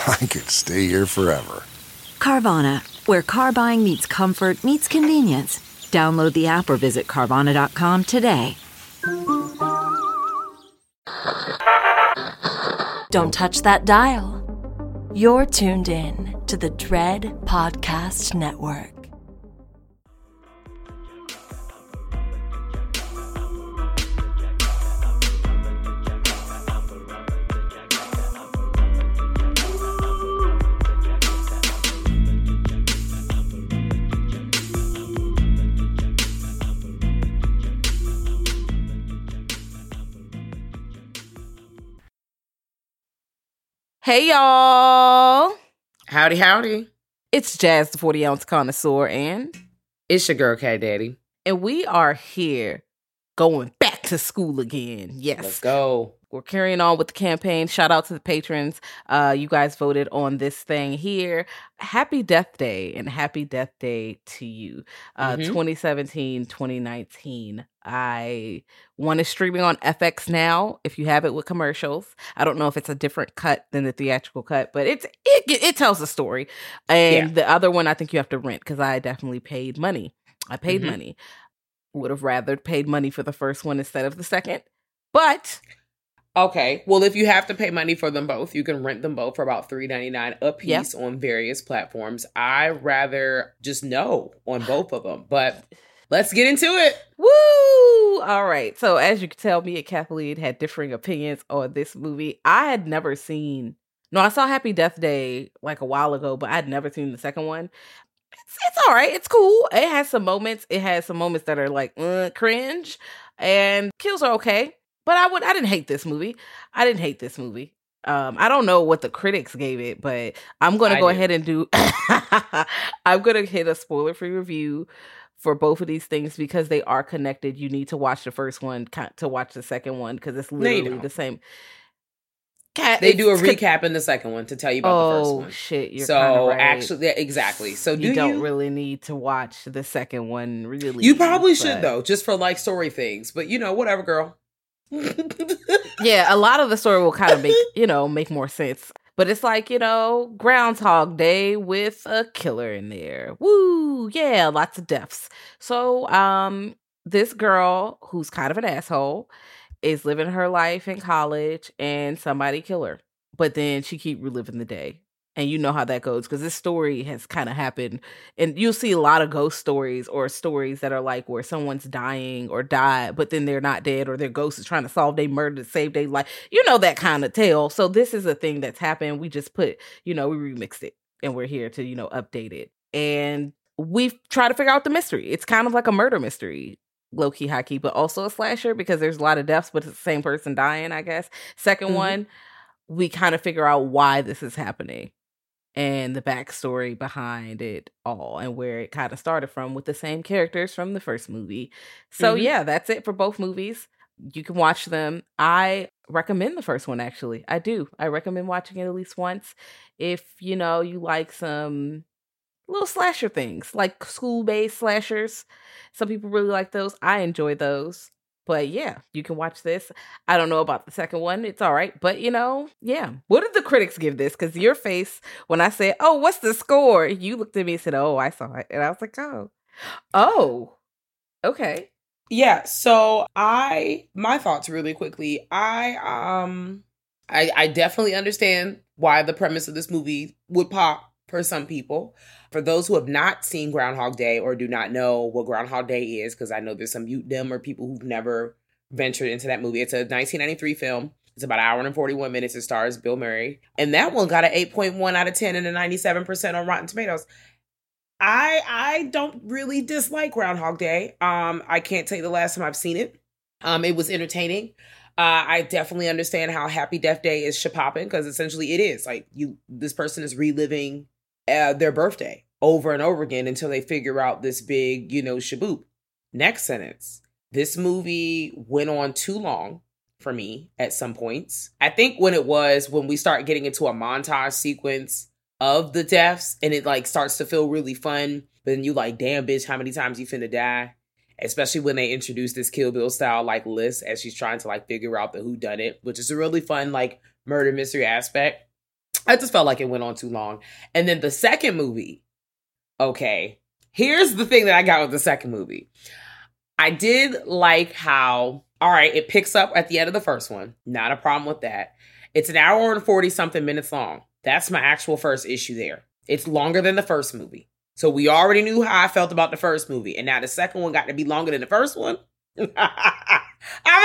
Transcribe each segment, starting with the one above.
I could stay here forever. Carvana, where car buying meets comfort, meets convenience. Download the app or visit Carvana.com today. Don't touch that dial. You're tuned in to the Dread Podcast Network. Hey y'all. Howdy, howdy. It's Jazz the 40 ounce connoisseur and It's your girl, Cat Daddy. and we are here going back to school again. Yes. Let's go. We're carrying on with the campaign. Shout out to the patrons. Uh, you guys voted on this thing here. Happy Death Day and happy Death Day to you. Uh, Mhm. 2017, 2019. I one is streaming on FX now. If you have it with commercials, I don't know if it's a different cut than the theatrical cut, but it's it it tells a story. And the other one, I think you have to rent because I definitely paid money. I paid Mhm. money. Would have rather paid money for the first one instead of the second, but Okay. Well, if you have to pay money for them both, you can rent them both for about three ninety nine a piece on various platforms. I rather just know on both of them, but let's get into it. Woo! All right. So as you can tell, me and Kathleen had differing opinions on this movie. I had never seen. No, I saw Happy Death Day like a while ago, but I'd never seen the second one. It's, it's all right. It's cool. It has some moments. It has some moments that are like uh, cringe, and kills are okay. But I would. I didn't hate this movie. I didn't hate this movie. Um, I don't know what the critics gave it, but I'm going to I go do. ahead and do. I'm going to hit a spoiler free review for both of these things because they are connected. You need to watch the first one to watch the second one because it's literally the same. Cat, They do a recap in the second one to tell you about the first Oh one. shit! You're so right. actually, yeah, exactly. So do you you? don't really need to watch the second one. Really, you probably should though, just for like story things. But you know, whatever, girl. Yeah, a lot of the story will kind of make you know make more sense. But it's like you know Groundhog Day with a killer in there. Woo! Yeah, lots of deaths. So um, this girl who's kind of an asshole is living her life in college, and somebody kill her. But then she keep reliving the day. And you know how that goes because this story has kind of happened. And you'll see a lot of ghost stories or stories that are like where someone's dying or died, but then they're not dead or their ghost is trying to solve their murder to save their life. You know that kind of tale. So this is a thing that's happened. We just put, you know, we remixed it and we're here to, you know, update it. And we've tried to figure out the mystery. It's kind of like a murder mystery low key, high key, but also a slasher because there's a lot of deaths, but it's the same person dying, I guess. 2nd Mhm. one, we kind of figure out why this is happening and the backstory behind it all and where it kind of started from with the same characters from the first movie. So, Mhm. yeah, that's it for both movies. You can watch them. I recommend the first one, actually. I do. I recommend watching it at least once if, you know, you like some little slasher things like school based slashers. Some people really like those. I enjoy those. But yeah, you can watch this. I don't know about the second one. It's all right. But you know, yeah. What did the critics give this? Because your face, when I said, Oh, what's the score? You looked at me and said, Oh, I saw it. And I was like, Oh, oh, okay. Yeah, so I my thoughts really quickly. I um I I definitely understand why the premise of this movie would pop for some people. For those who have not seen Groundhog Day or do not know what Groundhog Day is, because I know there's some mute them or people who've never ventured into that movie. It's a 1993 film. It's about an hour and 41 minutes. It stars Bill Murray. And that one got an 8.1 out of 10 and a 97% on Rotten Tomatoes. I I don't really dislike Groundhog Day. Um, I can't tell you the last time I've seen it. Um, it was entertaining. Uh, I definitely understand how Happy Death Day is shapopping because essentially it is like you. This person is reliving uh, their birthday over and over again until they figure out this big, you know, shaboop. Next sentence. This movie went on too long for me at some points. I think when it was when we start getting into a montage sequence of the deaths and it like starts to feel really fun, but then you like, damn bitch, how many times you finna die? Especially when they introduce this Kill Bill style like list as she's trying to like figure out the who done it, which is a really fun like murder mystery aspect. I just felt like it went on too long. And then the second movie, okay, here's the thing that I got with the second movie. I did like how, all right, it picks up at the end of the first one. Not a problem with that. It's an hour and 40 something minutes long. That's my actual first issue there. It's longer than the first movie. So we already knew how I felt about the first movie. And now the second one got to be longer than the first one. I'm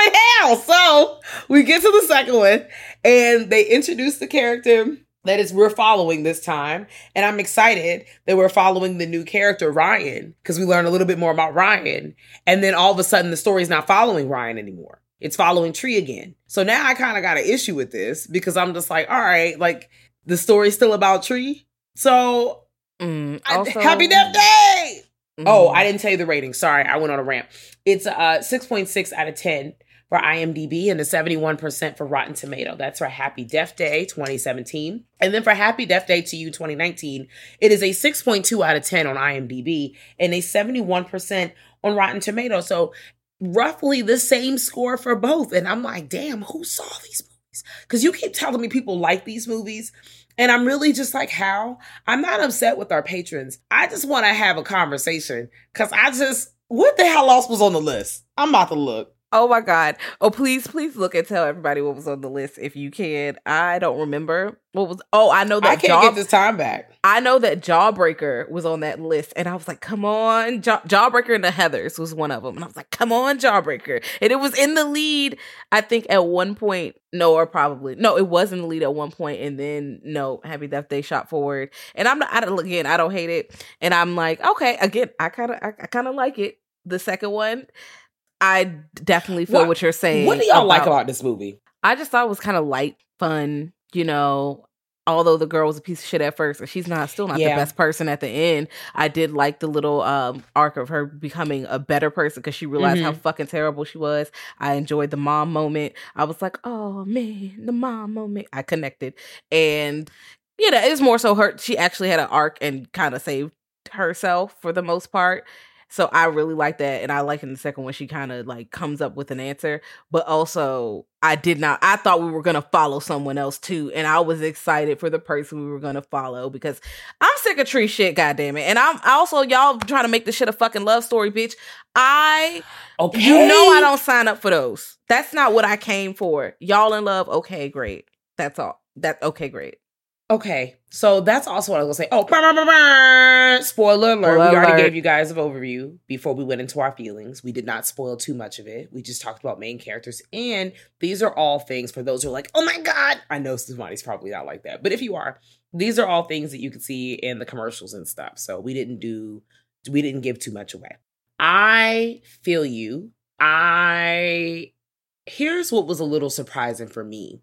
in hell. So we get to the second one and they introduce the character that is we're following this time. And I'm excited that we're following the new character, Ryan, because we learn a little bit more about Ryan. And then all of a sudden the story's not following Ryan anymore. It's following Tree again. So now I kind of got an issue with this because I'm just like, all right, like the story's still about Tree. So Mm, also, I, happy Death Day. Mm-hmm. Oh, I didn't tell you the rating. Sorry, I went on a rant. It's uh 6.6 out of 10 for IMDb and a 71% for Rotten Tomato. That's for Happy Death Day 2017. And then for Happy Death Day to You 2019, it is a 6.2 out of 10 on IMDb and a 71% on Rotten Tomato. So roughly the same score for both. And I'm like, damn, who saw these movies? Because you keep telling me people like these movies. And I'm really just like, how? I'm not upset with our patrons. I just want to have a conversation because I just, what the hell else was on the list? I'm about to look. Oh my God. Oh, please, please look and tell everybody what was on the list if you can. I don't remember what was. Oh, I know that. I can't Jaw, get this time back. I know that Jawbreaker was on that list. And I was like, come on. Jaw, Jawbreaker and the Heathers was one of them. And I was like, come on, Jawbreaker. And it was in the lead, I think, at one point. No, or probably. No, it was in the lead at one point, And then, no, Happy Death Day shot forward. And I'm not, I don't, again, I don't hate it. And I'm like, okay, again, I kind of, I, I kind of like it. The second one I definitely feel what, what you're saying. What do y'all about, like about this movie? I just thought it was kind of light, fun, you know. Although the girl was a piece of shit at first, and she's not still not yeah. the best person at the end. I did like the little um, arc of her becoming a better person because she realized mm-hmm. how fucking terrible she was. I enjoyed the mom moment. I was like, oh man, the mom moment. I connected, and you know, it was more so her. She actually had an arc and kind of saved herself for the most part so I really like that. And I like in the second one, she kind of like comes up with an answer. But also, I did not, I thought we were going to follow someone else too. And I was excited for the person we were going to follow because I'm sick of tree shit, goddamn it. And I'm also, y'all trying to make this shit a fucking love story, bitch. I, okay. you know, I don't sign up for those. That's not what I came for. Y'all in love. Okay, great. That's all. That, okay, great. Okay, so that's also what I was gonna say. Oh, bah, bah, bah, spoiler alert! Spoiler we already alert. gave you guys an overview before we went into our feelings. We did not spoil too much of it. We just talked about main characters, and these are all things for those who are like, "Oh my god!" I know somebody's probably not like that, but if you are, these are all things that you can see in the commercials and stuff. So we didn't do, we didn't give too much away. I feel you. I here's what was a little surprising for me.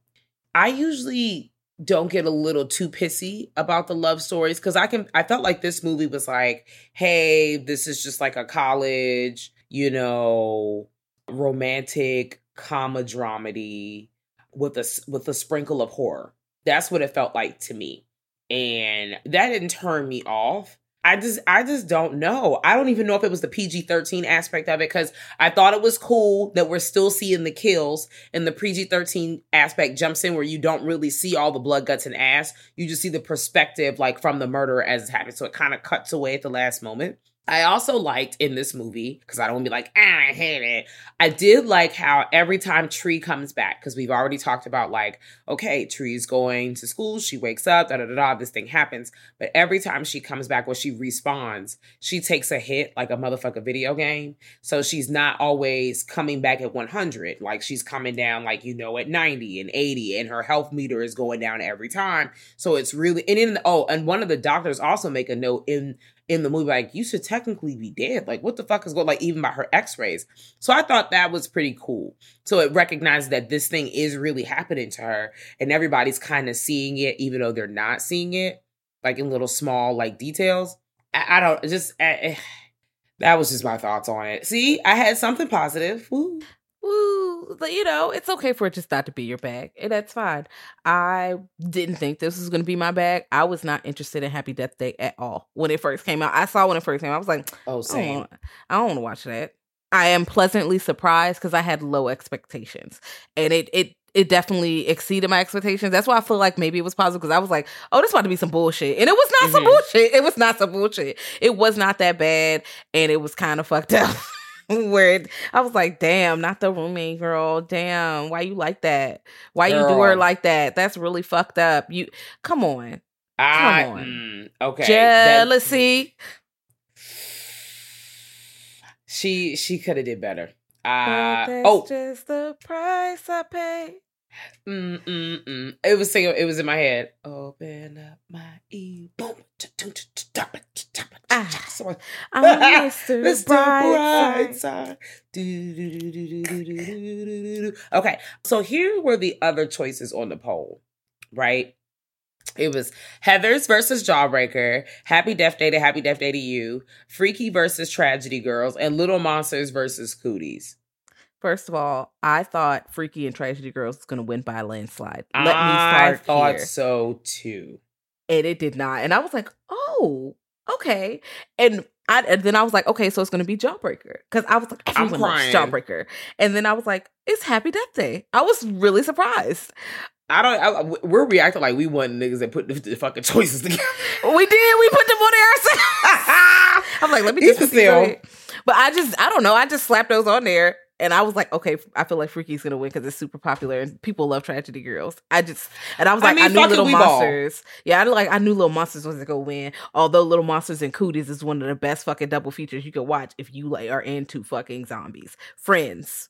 I usually don't get a little too pissy about the love stories because I can I felt like this movie was like, hey, this is just like a college, you know, romantic comma dramedy with a with a sprinkle of horror. That's what it felt like to me. And that didn't turn me off. I just I just don't know. I don't even know if it was the PG-13 aspect of it cuz I thought it was cool that we're still seeing the kills and the PG-13 aspect jumps in where you don't really see all the blood guts and ass. You just see the perspective like from the murderer as it's happening. So it kind of cuts away at the last moment. I also liked in this movie, because I don't want to be like, ah, I hate it. I did like how every time Tree comes back, because we've already talked about like, okay, Tree's going to school, she wakes up, da da da da, this thing happens. But every time she comes back or she respawns, she takes a hit like a motherfucker video game. So she's not always coming back at 100. Like she's coming down, like, you know, at 90 and 80, and her health meter is going down every time. So it's really, and in, oh, and one of the doctors also make a note in in the movie like you should technically be dead. Like what the fuck is going like even by her x-rays? So i thought that was pretty cool. So it recognized that this thing is really happening to her and everybody's kind of seeing it even though they're not seeing it like in little small like details. I, I don't just eh, eh, I, that was just my thoughts on it. See? I had something positive. Woo, you know, it's okay for it just not to be your bag. And that's fine. I didn't think this was going to be my bag. I was not interested in Happy Death Day at all when it first came out. I saw when it first came out. I was like, oh, same. I don't want to watch that. I am pleasantly surprised because I had low expectations. And it, it, it definitely exceeded my expectations. That's why I feel like maybe it was positive because I was like, oh, this about to be some bullshit. And it was not mm-hmm. some bullshit. It was not some bullshit. It was not that bad. And it was kind of fucked up. where it, I was like, damn, not the roommate girl. Damn, why you like that? Why girl. you do her like that? That's really fucked up. You come on. I, come on. Mm, okay. Jealousy. That, she she could have did better. Uh, oh, just the price I pay. Mm, mm, mm. It was singing. It was in my head. Open up my e. Boom. Ah, I'm Mr. Mr. Brightside. Okay, so here were the other choices on the poll, right? It was Heathers versus Jawbreaker, Happy Death Day to Happy Death Day to You, Freaky versus Tragedy Girls, and Little Monsters versus Cooties. First of all, I thought Freaky and Tragedy Girls was going to win by a landslide. Let I me start I thought here. so too. And it did not. And I was like, oh, okay. And I and then I was like, okay, so it's going to be Jawbreaker because I was like, oh, everyone loves Jawbreaker. And then I was like, it's Happy Death Day. I was really surprised. I don't. I, we're reacting like we want niggas that put the, the, fucking choices together. We did. We put them on there ourselves. I'm like, let me just see. But I just, I don't know. I just slapped those on there and I was like, okay, I feel like Freaky's gonna win because it's super popular and people love Tragedy Girls. I just and I was like, I, mean, I knew Little Monsters. Ball. Yeah, I like I knew Little Monsters was gonna win. Although Little Monsters and Cooties is one of the best fucking double features you can watch if you like are into fucking zombies. Friends,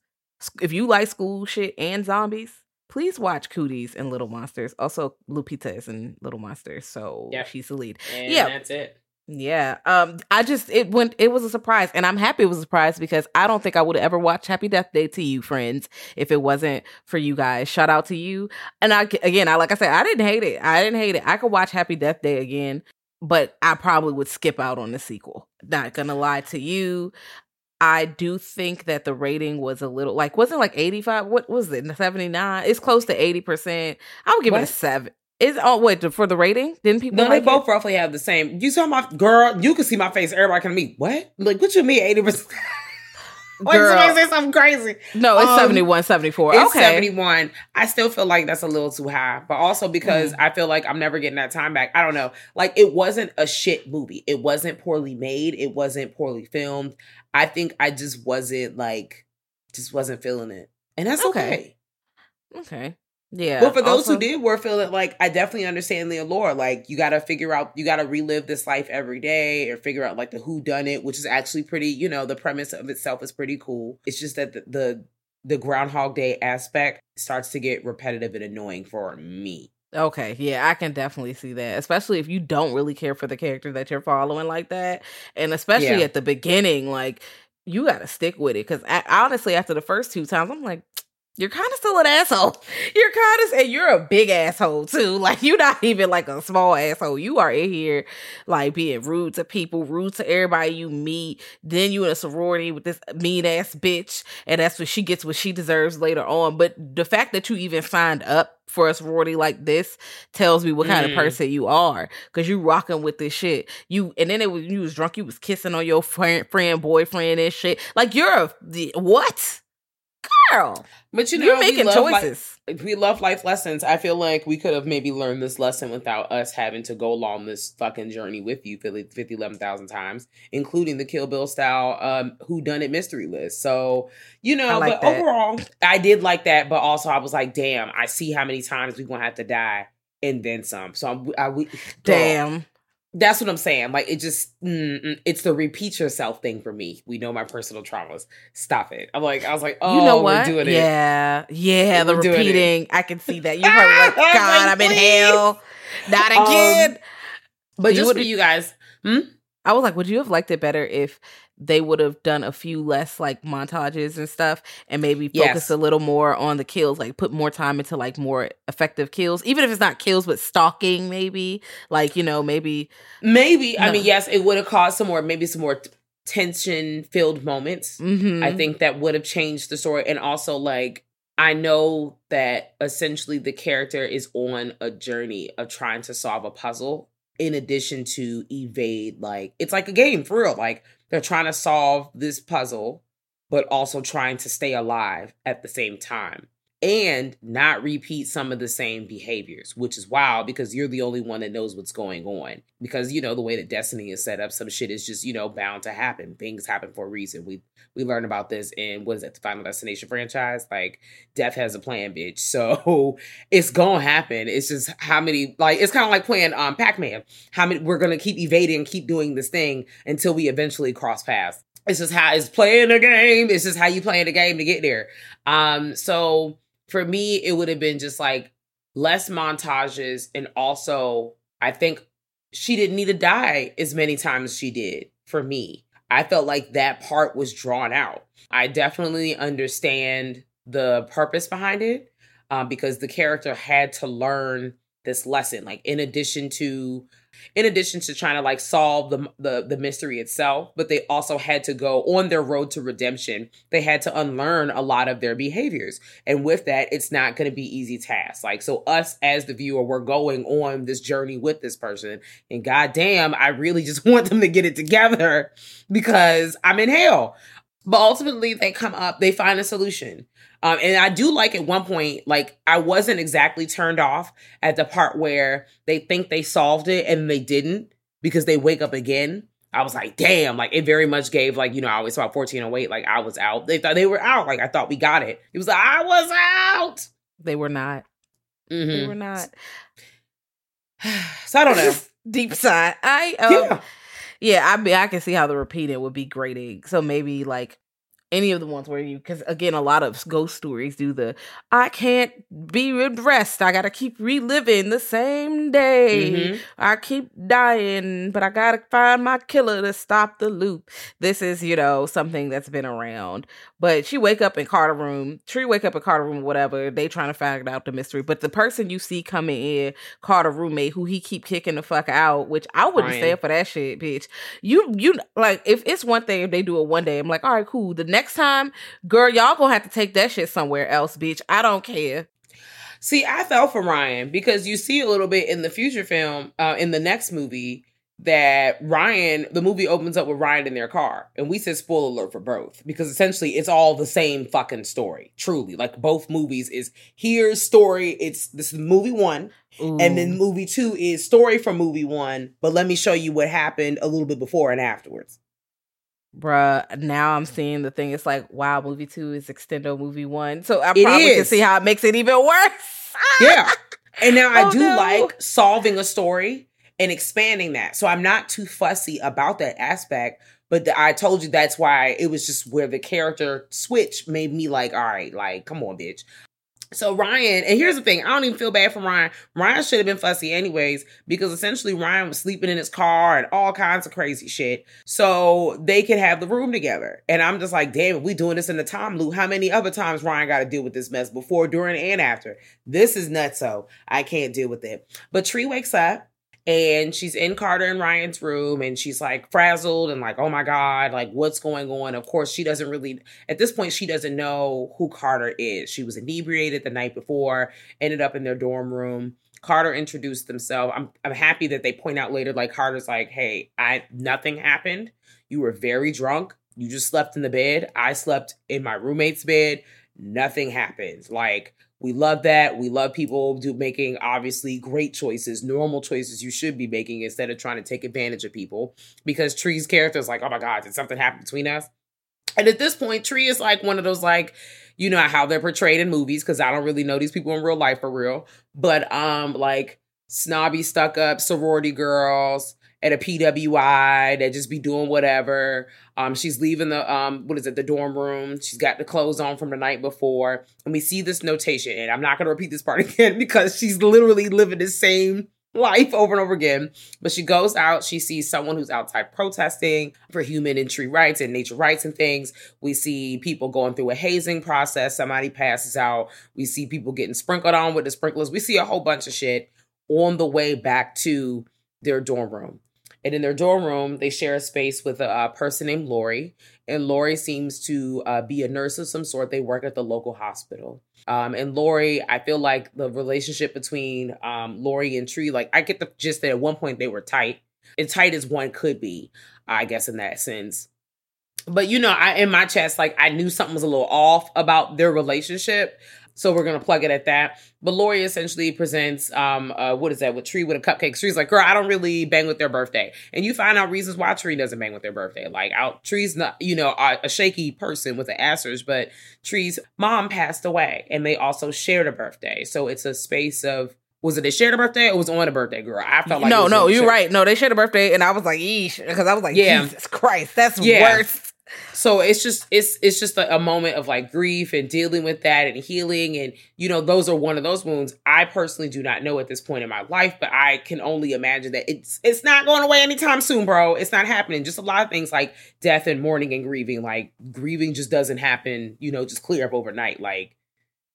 if you like school shit and zombies, please watch Cooties and Little Monsters. Also, Lupita is in Little Monsters, so yeah. she's the lead. And yeah, that's it. Yeah. Um I just it went it was a surprise and I'm happy it was a surprise because I don't think I would ever watch Happy Death Day to you friends if it wasn't for you guys. Shout out to you. And I again, I like I said I didn't hate it. I didn't hate it. I could watch Happy Death Day again, but I probably would skip out on the sequel. Not going to lie to you. I do think that the rating was a little like wasn't like 85 what was it 79 it's close to 80% I would give what? it a 7 is oh wait for the rating? Didn't people? No, like they both it? roughly have the same. You saw my girl. You can see my face. Everybody can meet. What? Like what you mean eighty percent? Wait, somebody say something crazy. No, it's um, 71, 74. It's okay. 71. I still feel like that's a little too high, but also because mm. I feel like I'm never getting that time back. I don't know. Like it wasn't a shit movie. It wasn't poorly made. It wasn't poorly filmed. I think I just wasn't like, just wasn't feeling it. And that's okay. Okay. okay. Yeah. But for those also, who did were feeling like I definitely understand the allure. Like you gotta figure out you gotta relive this life every day or figure out like the who done it, which is actually pretty, you know, the premise of itself is pretty cool. It's just that the, the the Groundhog Day aspect starts to get repetitive and annoying for me. Okay, yeah, I can definitely see that, especially if you don't really care for the character that you're following like that, and especially yeah. at the beginning, like you got to stick with it. Because honestly, after the first two times, I'm like, you're kind of still an asshole. You're kind of, and you're a big asshole too. Like you're not even like a small asshole. You are in here like being rude to people, rude to everybody you meet. Then you in a sorority with this mean ass bitch, and that's what she gets what she deserves later on. But the fact that you even signed up for a sorority like this tells me what kind mm. of person you are because you rocking with this shit. You and then it was you was drunk. You was kissing on your friend, friend boyfriend and shit. Like you're a what? Girl. But you know, you're making we choices. Life, we love life lessons. I feel like we could have maybe learned this lesson without us having to go along this fucking journey with you 50, 50 11,000 times, including the Kill Bill style um, who done it mystery list. So, you know, like but that. overall, I did like that. But also, I was like, damn, I see how many times we're going to have to die and then some. So I'm, I, we, damn. That's what I'm saying. Like it just, mm, it's the repeat yourself thing for me. We know my personal traumas. Stop it. I'm like, I was like, oh, you know what? doing it. Yeah, yeah. We're the repeating. I can see that. You're probably like, God, like, I'm in hell. Not um, again. Um, but just for you guys, hmm? I was like, would you have liked it better if they would have done a few less like montages and stuff and maybe focus yes. a little more on the kills like put more time into like more effective kills even if it's not kills but stalking maybe like you know maybe maybe no. i mean yes it would have caused some more maybe some more t- tension filled moments mm-hmm. i think that would have changed the story and also like I know that essentially the character is on a journey of trying to solve a puzzle in addition to evade like it's like a game for real like they're trying to solve this puzzle, but also trying to stay alive at the same time and not repeat some of the same behaviors, which is wild because you're the only one that knows what's going on. Because you know the way that Destiny is set up, some shit is just you know bound to happen. Things happen for a reason. We we learn about this in what is it, the Final Destination franchise? Like death has a plan, bitch. So it's gonna happen. It's just how many like it's kind of like playing um Pac Man. How many we're gonna keep evading, keep doing this thing until we eventually cross paths. It's just how it's playing the game. It's just how you playing the game to get there. Um, so for me, it would have been just like less montages and also I think she didn't need to die as many times as she did for me. I felt like that part was drawn out. I definitely understand the purpose behind it um, because the character had to learn this lesson. Like in addition to in addition to trying to like solve the, the the mystery itself but they also had to go on their road to redemption. They had to unlearn a lot of their behaviors. And with that it's not going to be easy task. Like so us as the viewer we're going on this journey with this person. And goddamn i really just want them to get it together because i'm in hell. But ultimately they come up they find a solution um, and I do like at one point, like I wasn't exactly turned off at the part where they think they solved it and they didn't because they wake up again. I was like, damn, like it very much gave like, you know, I always saw 1408, like I was out. They thought they were out. Like I thought we got it. It was like, I was out. They were not. Mm-hmm. They were not. so I don't know. Deep sigh. I um, yeah. Yeah, I mean I can see how the repeating would be grating. So maybe like any of the ones where you because again a lot of ghost stories do the i can't be rest i gotta keep reliving the same day. Mm-hmm. i keep dying but i gotta find my killer to stop the loop. This is you know something that's been around. But she wake up in carter room tree wake up in carter room whatever they trying to find out the mystery. But the person you see coming in carter roommate who he keep kicking the fuck out which i wouldn't stand for that shit bitch. You you like if it's one thing if they do it one day i'm like all right cool. The next next time, girl, y'all gonna have to take that shit somewhere else, bitch. I don't care. See, I fell for Ryan because you see a little bit in the future film, uh, in the next movie, that Ryan, the movie opens up with Ryan in their car. And we said spoiler alert for both because essentially it's all the same fucking story. Truly. Like both movies is here's story. It's this is movie one. Ooh. And then movie two is story from movie one. But let me show you what happened a little bit before and afterwards bruh, now I'm seeing the thing. It's like, wow, movie two is extendo movie one. So I probably can see how it makes it even worse. yeah. And now I oh, do no. like solving a story and expanding that. So I'm not too fussy about that aspect. But the, I told you that's why it was just where the character switch made me like, all right, like, come on, bitch. So Ryan, and here's the thing, I don't even feel bad for Ryan. Ryan should have been fussy anyways, because essentially Ryan was sleeping in his car and all kinds of crazy shit. So they could have the room together. And I'm just like, damn, we doing this in the time loop, how many other times Ryan got to deal with this mess before, during, and after? This is nuts. So I can't deal with it. But Tree wakes up and she's in Carter and Ryan's room and she's like frazzled and like, oh my God, like what's going on? Of course, she doesn't really, at this point, she doesn't know who Carter is. She was inebriated the night before, ended up in their dorm room. Carter introduced themselves. I'm I'm happy that they point out later, like Carter's like, hey, I nothing happened. You were very drunk. You just slept in the bed. I slept in my roommate's bed. nothing happens. Like we love that. We love people do making obviously great choices, normal choices you should be making instead of trying to take advantage of people. Because Tree's character is like, oh my God, did something happen between us? And at this point, Tree is like one of those like, you know how they're portrayed in movies, because I don't really know these people in real life for real. But um, like snobby, stuck up sorority girls at a PWI that just be doing whatever. Um, she's leaving the um, what is it, the dorm room. She's got the clothes on from the night before, and we see this notation. And I'm not gonna repeat this part again because she's literally living the same life over and over again. But she goes out, she sees someone who's outside protesting for human and tree rights and nature rights and things. We see people going through a hazing process. Somebody passes out. We see people getting sprinkled on with the sprinklers. We see a whole bunch of shit on the way back to their dorm room. And in their dorm room, they share a space with a, a person named Lori. And Lori seems to uh, be a nurse of some sort. They work at the local hospital. Um, and Lori, I feel like the relationship between um, Lori and Tree, like I get the gist that at one point they were tight, as tight as one could be, I guess, in that sense. But you know, I in my chest, like I knew something was a little off about their relationship. So we're gonna plug it at that. But Lori essentially presents um uh what is that with Tree with a cupcake. Tree's like, girl, I don't really bang with their birthday. And you find out reasons why Tree doesn't bang with their birthday. Like out Tree's not, you know, a, a shaky person with the assers, but Tree's mom passed away and they also shared a birthday. So it's a space of was it they shared a birthday or was it on a birthday, girl? I felt like no, no, you're right. No, they shared a birthday, and I was like, "Eesh," because I was like, Yeah. "Jesus Christ, that's Yeah. worse." So it's just it's it's just a, a moment of like grief and dealing with that and healing. And you know those are one of those wounds. I personally do not know at this point in my life but i can only imagine that it's it's not going away anytime soon bro. It's not happening. Just a lot of things like death and mourning and grieving. Like grieving just doesn't happen you know just clear up overnight. Like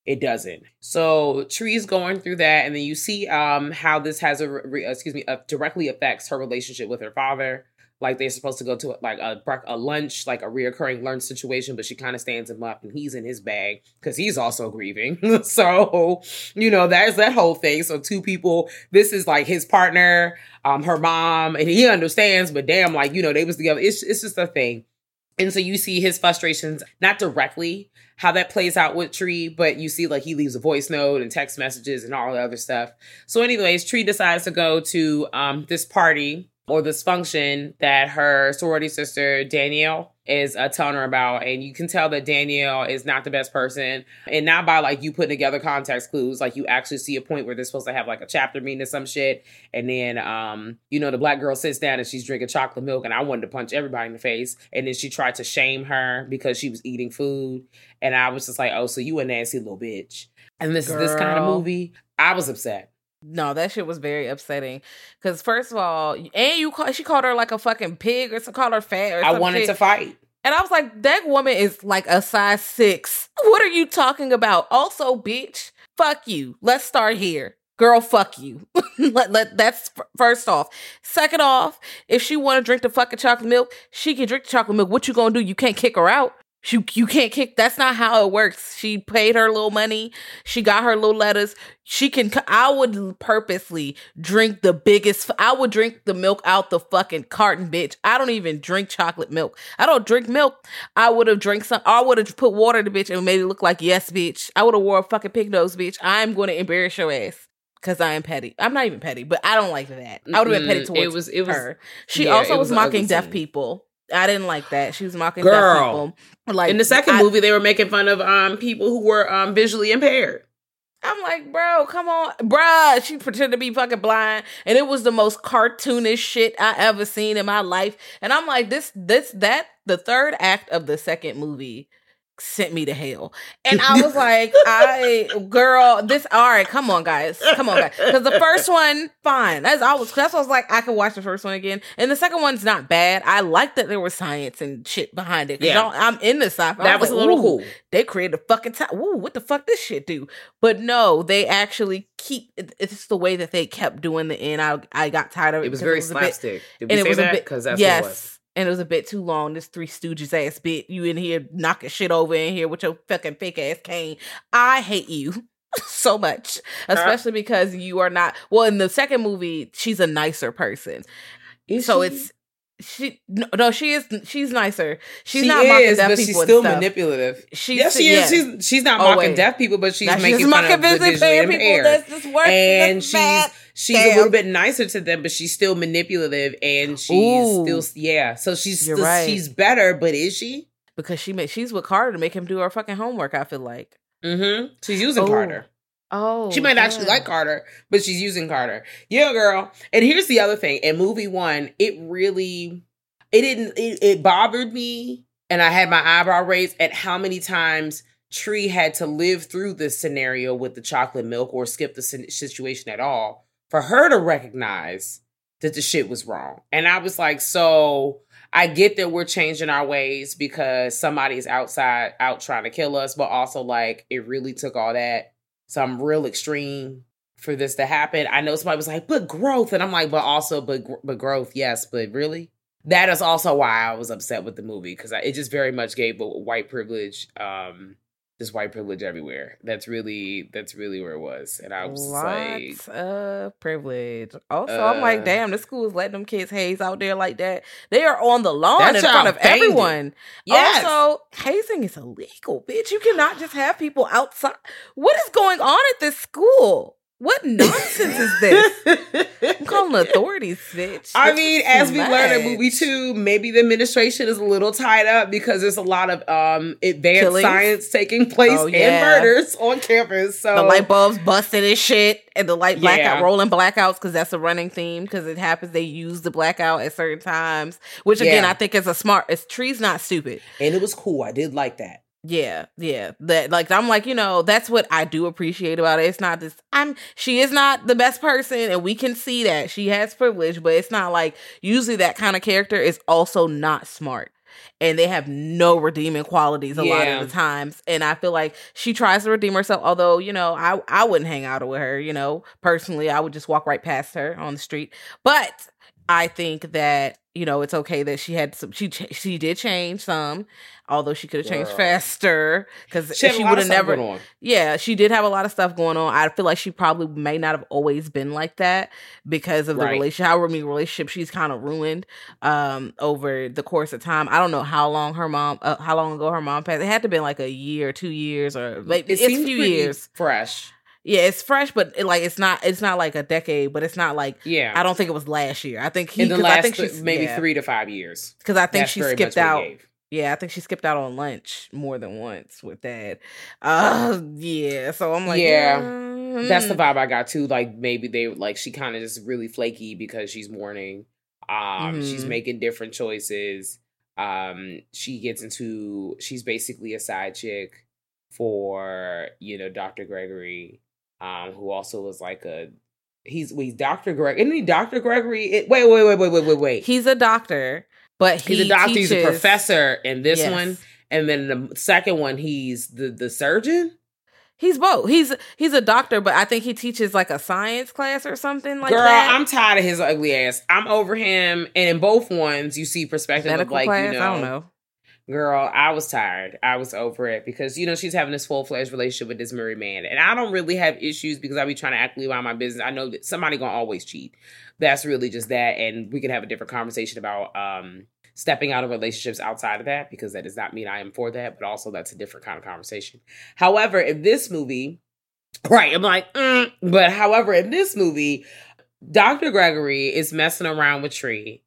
it doesn't. So Tree's going through that, and then you see um how this has a re- excuse me uh, directly affects her relationship with her father. Like they're supposed to go to like a a lunch, like a reoccurring lunch situation, but she kind of stands him up, and he's in his bag because he's also grieving. so you know that's that whole thing. So two people. This is like his partner, um, her mom, and he understands, but damn, like you know they was together. It's it's just a thing. And so you see his frustrations, not directly how that plays out with Tree, but you see like he leaves a voice note and text messages and all the other stuff. So, anyways, Tree decides to go to um, this party or this function that her sorority sister Danielle is uh, telling her about, and you can tell that Danielle is not the best person, and not by like you putting together context clues. Like you actually see a point where they're supposed to have like a chapter meeting or some shit, and then um, you know, the black girl sits down and she's drinking chocolate milk, and I wanted to punch everybody in the face, and then she tried to shame her because she was eating food, and I was just like, oh, so you a nasty little bitch, and this is this kind of movie. I was upset. No, that shit was very upsetting. Because first of all, and you call, she called her like a fucking pig or some called her fat. Or I wanted shit. to fight. And I was like, that woman is like a size six. What are you talking about? Also, bitch, fuck you. Let's start here. Girl, fuck you. let, let that's f- first off. Second off, if she want to drink the fucking chocolate milk, she can drink the chocolate milk. What you gonna do? You can't kick her out. You you can't kick. That's not how it works. She paid her little money. She got her little letters. She can. I would purposely drink the biggest. I would drink the milk out the fucking carton, bitch. I don't even drink chocolate milk. I don't drink milk. I would have drank some. I would have put water in the bitch and made it look like yes, bitch. I would have wore a fucking pig nose, bitch. I'm going to embarrass your ass. Cause I am petty. I'm not even petty, but I don't like that. I would have been petty towards It was- it was- her. She yeah, also was, was mocking deaf people. I didn't like that. She was mocking Girl. deaf people. Like In the second I- movie, they were making fun of um people who were um visually impaired. I'm like, bro, come on, bruh. She pretended to be fucking blind, and it was the most cartoonish shit I ever seen in my life. And I'm like, this, this, that. The third act of the second movie sent me to hell, and I was like, I, girl, this. All right, come on, guys, come on, guys. Because the first one, fine. That's I was. That's what I was like. I could watch the first one again, and the second one's not bad. I like that there was science and shit behind it. Yeah. I'm in the sci-fi. I That was a little cool. they created a fucking time. Ooh, what the fuck this shit do? But no, they actually keep. It's the way that they kept doing the end. I I got tired of it. It was very a bit- slapstick. Did we and it say was that? Because that's yes, what it was. And it was a bit too long. This Three Stooges ass bit. You in here knocking shit over in here with your fucking fake ass cane. I hate you. So much, especially because you are not well. In the second movie, she's a nicer person, so she? it's She no, no, she is she's nicer. She's she not mocking is, deaf but people. she's still manipulative. She's yes, she yeah. is. She's she's not Oh, mocking wait. deaf people, but she's Now, making she's fun mocking of the visually impaired people. That's just worse. and she's bad. She's a little bit nicer to them, but she's still manipulative, and she's Ooh. still yeah. So she's still, right. she's better, but is she? because she made she's with Carter to make him do her fucking homework. I feel like. Mm-hmm. She's using Oh, Carter. Oh, She might actually like Carter, but she's using Carter. Yeah, girl. And here's the other thing. In movie one, it really it didn't it, it bothered me and I had my eyebrow raised at how many times Tree had to live through this scenario with the chocolate milk or skip the situation at all for her to recognize that the shit was wrong. And I was like, so I get that we're changing our ways because somebody's outside out trying to kill us, but also like it really took all that some real extreme for this to happen. I know somebody was like, but growth. And I'm like, but also, but, but growth, yes, but really? That is also why I was upset with the movie because it just very much gave white privilege, um, just white privilege everywhere. That's really, that's really where it was. And I was just like, Lots of privilege. Also, I'm like, Uh, damn, the school is letting them kids haze out there like that. They are on the lawn in front of it. everyone. yes. Also, hazing is illegal, bitch. You cannot just have people outside. What is going on at this school? What nonsense is this? I'm calling authorities, bitch. I This mean, as we learned in movie two, maybe the administration is a little tied up because there's a lot of um advanced Killings? science taking place Oh, and murders on campus. So the light bulbs busted and shit, and the light blackout Yeah. rolling blackouts because that's a running theme because it happens. They use the blackout at certain times, which again Yeah. I think is a smart. It's trees not stupid. and it was cool. I did like that. Yeah, yeah. That like I'm like, you know, that's what I do appreciate about it. It's not this I'm she is not the best person and we can see that. She has privilege, but it's not like usually that kind of character is also not smart. And they have no redeeming qualities a lot of the times. And I feel like she tries to redeem herself, although, you know, I I wouldn't hang out with her, you know. Personally, I would just walk right past her on the street. But I think that you know it's okay that she had some. She ch- she did change some, although she could have changed faster because She, she, had a lot would have never. Yeah, she did have a lot of stuff going on. I feel like she probably may not have always been like that because of the Right. relationship. However, many relationship she's kind of ruined um over the course of time. I don't know how long her mom, uh, how long ago her mom passed. It had to been like a year, two years, or like It it's a few years. fresh. Yeah, it's fresh, but it, like it's not. It's not like a decade, but it's not like Yeah, I don't think it was last year. I think he in the because I think th- she's maybe yeah, three to five years. because I think That's she skipped out. Yeah, I think she skipped out on lunch more than once with that. Uh yeah. So I'm like, Yeah, mm, That's the vibe I got too. Like maybe they like she kind of just really flaky because she's mourning. Um, she's Mhm. making different choices. Um, she gets into she's basically a side chick for you know Dr. Gregory, um, who also was like a he's he's Dr. Greg isn't he Dr. Gregory? It, wait, wait, wait, wait, wait, wait, wait. He's a doctor, but he he's a doctor. He's a professor in this Yes. one, and then the second one he's the the surgeon. He's both. He's he's a doctor, but I think he teaches like a science class or something like Girl, that. Girl, I'm tired of his ugly ass. I'm over him. And in both ones, you see perspective Medical of like, class. you know, I don't know. Girl, I was tired. I was over it because, you know, she's having this full fledged relationship with this married man. And I don't really have issues because I be trying to actively mind my business. I know that somebody gonna always cheat. That's really just that. And we can have a different conversation about um stepping out of relationships outside of that because that does not mean I am for that, but also that's a different kind of conversation. However, in this movie, right, I'm like, mm, but however, in this movie, Dr. Gregory is messing around with Tree,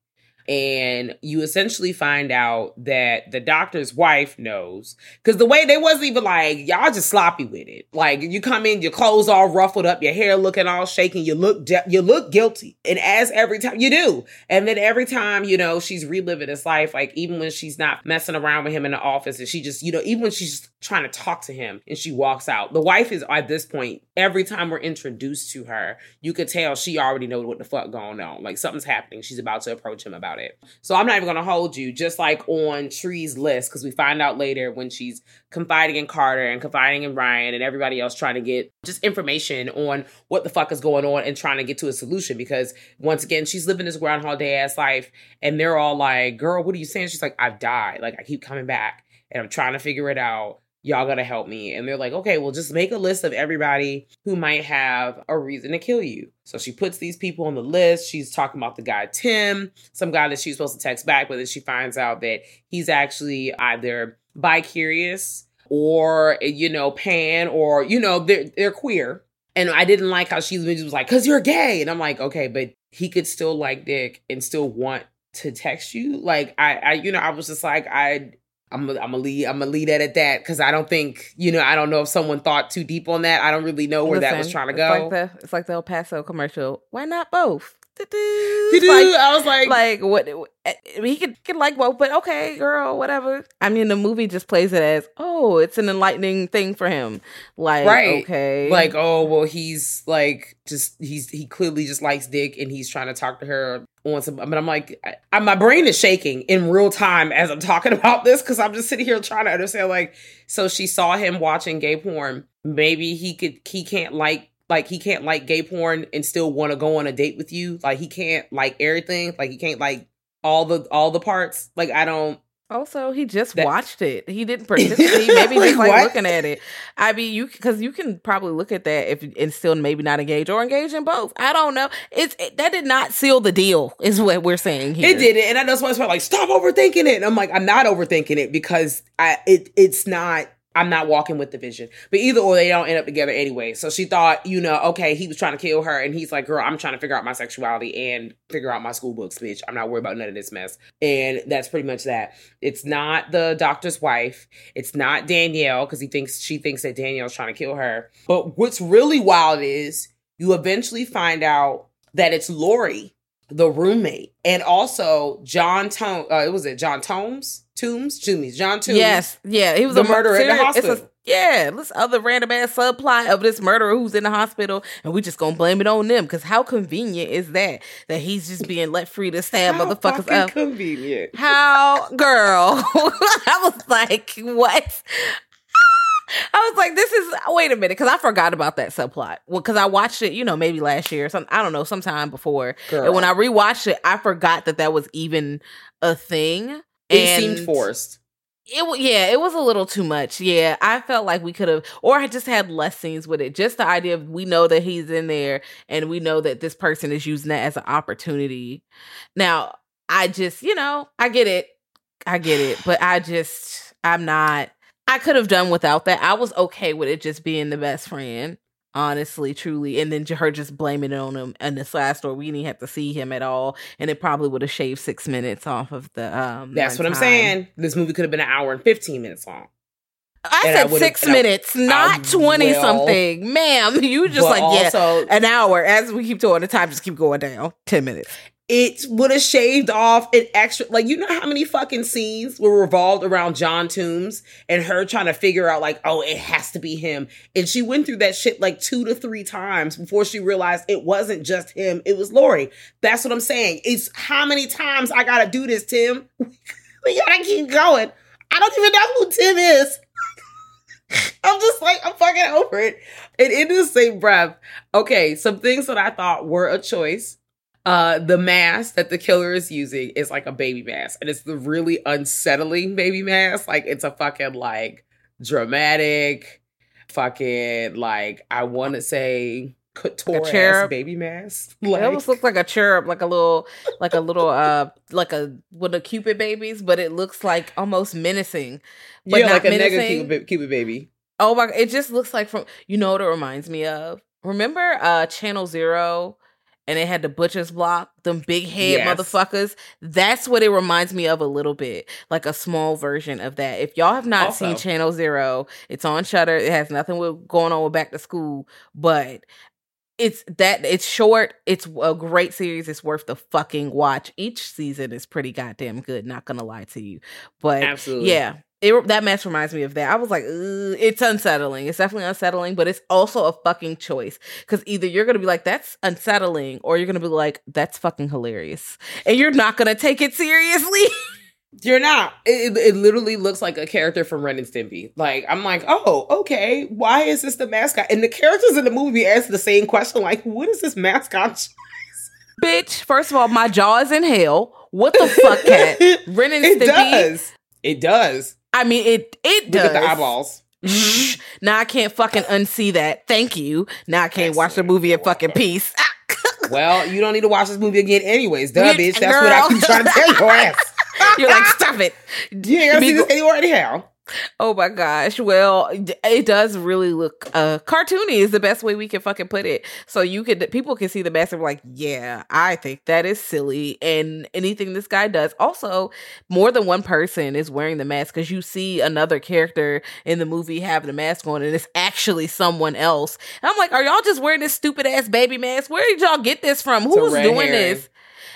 and you essentially find out that the doctor's wife knows. Because the way they wasn't even like y'all just sloppy with it. Like you come in, your clothes all ruffled up, your hair looking all shaking, you look de- you look guilty, and as every time you do, and then every time you know she's reliving this life, like even when she's not messing around with him in the office, and she just you know even when she's just trying to talk to him and she walks out, the wife is at this point every time we're introduced to her, you could tell she already knows what the fuck going on. Like something's happening. She's about to approach him about it. So I'm not even gonna hold you, just like on Tree's list, because we find out later when she's confiding in Carter and confiding in Ryan and everybody else trying to get just information on what the fuck is going on and trying to get to a solution. Because once again, she's living this Groundhog Day ass life, and they're all like, "Girl, what are you saying?" She's like, "I've died. Like I keep coming back, and I'm trying to figure it out." Y'all gotta help me. And they're like, okay, well, just make a list of everybody who might have a reason to kill you. So she puts these people on the list. She's talking about the guy Tim, some guy that she's supposed to text back, but then she finds out that he's actually either bi curious or you know pan or you know they're they're queer. And I didn't like how she was like, "Cause you're gay," and I'm like, okay, but he could still like dick and still want to text you. Like I, I you know, I was just like, I I'm a, I'm a lead I'm a lead it at that because I don't think you know I don't know if someone thought too deep on that. I don't really know where Listen, that was trying to go. Like the it's like the El Paso commercial. Why not both? Like, I was like, like what? Eh, he could, could like both, but okay, girl, whatever. I mean, the movie just plays it as, oh, it's an enlightening thing for him. Like, right. okay, like, oh, well, he's like, just he's he clearly just likes Dick, and he's trying to talk to her on some. But I'm like, I, my brain is shaking in real time as I'm talking about this because I'm just sitting here trying to understand. Like, so she saw him watching gay porn. Maybe he could, he can't like like he can't like gay porn and still want to go on a date with you. Like he can't like everything. Like he can't like all the all the parts. Like I don't also, he just that, watched it. He didn't participate. Maybe like, just like looking at it. I mean, you because you can probably look at that if and still maybe not engage or engage in both. I don't know. It's it, that did not seal the deal, is what we're saying here. It did it, and I know someone's like, "Stop overthinking it." And I'm like, I'm not overthinking it because I it it's not I'm not walking with the vision. But either or, they don't end up together anyway. So she thought, you know, okay, he was trying to kill her, and he's like, girl, I'm trying to figure out my sexuality and figure out my school books, bitch. I'm not worried about none of this mess. And that's pretty much that. It's not the doctor's wife. It's not Danielle because he thinks she thinks that Danielle's trying to kill her. But what's really wild is you eventually find out that it's Lori the roommate, and also John Tome. Uh, it was it John Tomes, Tombs, John Tombs. Yes, yeah, he was the a murderer in the hospital. A, yeah, this other random ass subplot of this murderer who's in the hospital, and we just gonna blame it on them because how convenient is that? That he's just being let free to stab how motherfuckers up. Convenient. How, girl? I was like, what? I was like, this is wait a minute, because I forgot about that subplot. Well, because I watched it, you know, maybe last year or something. I don't know, sometime before. Girl. And when I rewatched it, I forgot that that was even a thing. It seemed forced. It yeah, it was a little too much. Yeah, I felt like we could have, or I just had less scenes with it. Just the idea of we know that he's in there, and we know that this person is using that as an opportunity. Now, I just, you know, I get it, I get it, but I just, I'm not I could have done without that. I was okay with it just being the best friend, honestly, truly. And then her just blaming it on him in this last story. We didn't have to see him at all. And it probably would have shaved six minutes off of the um That's what I'm saying. This movie could have been an hour and 15 minutes long. I and said I six minutes, I, not twenty well, something, ma'am. You just like also, yeah, an hour. As we keep doing, the time just keep going down. Ten minutes it would have shaved off an extra like you know how many fucking scenes were revolved around John Tombs and her trying to figure out like oh it has to be him. And she went through that shit like two to three times before she realized it wasn't just him it was Lori. That's what I'm saying. It's how many times I gotta do this Tim? We gotta keep going. I don't even know who Tim is. I'm just like I'm fucking over it. And in the same breath okay some things that I thought were a choice uh the mask that the killer is using is like a baby mask and it's the really unsettling baby mask. Like it's a fucking like dramatic fucking like i want to say couture like baby mask. Like, it almost looks like a cherub like a little like a little uh like a with the cupid babies but it looks like almost menacing but yeah like a menacing. cupid, cupid baby. Oh my it just looks like from you know what it reminds me of? Remember uh channel zero and it had the butcher's block, them big head yes. motherfuckers. That's what it reminds me of a little bit, like a small version of that. If y'all have not also, seen Channel Zero, it's on Shudder. It has nothing with going on with Back to School, but it's that it's short. It's a great series. It's worth the fucking watch. Each season is pretty goddamn good. Not gonna lie to you, but absolutely, yeah. It, that mess reminds me of that. I was like, it's unsettling. It's definitely unsettling, but it's also a fucking choice because either you're gonna be like, that's unsettling, or you're gonna be like, that's fucking hilarious, and you're not gonna take it seriously. You're not. It, it, literally looks like a character from Ren and Stimpy. Like I'm like, oh, okay. Why is this the mascot? And the characters in the movie ask the same question. Like, what is this mascot? Bitch, first of all, my jaw is in hell. What the fuck, cat? Ren and it Stimpy. Does. It does. I mean, it it does. Look at the eyeballs. Mm-hmm. Now I can't fucking unsee that. Thank you. Now I can't watch the movie in fucking peace. well, you don't need to watch this movie again, anyways. Duh, bitch. That's Girl. what I keep trying to tell your ass. You're like, stop it. You ain't gonna see this anywhere anyhow. Oh my gosh. Well, it does really look uh cartoony is the best way we can fucking put it. So you could people can see the mask and be like, yeah, I think that is silly. And anything this guy does. Also, more than one person is wearing the mask because you see another character in the movie have the mask on and it's actually someone else. And I'm like, are y'all just wearing this stupid ass baby mask? Where did y'all get this from? Who's doing this?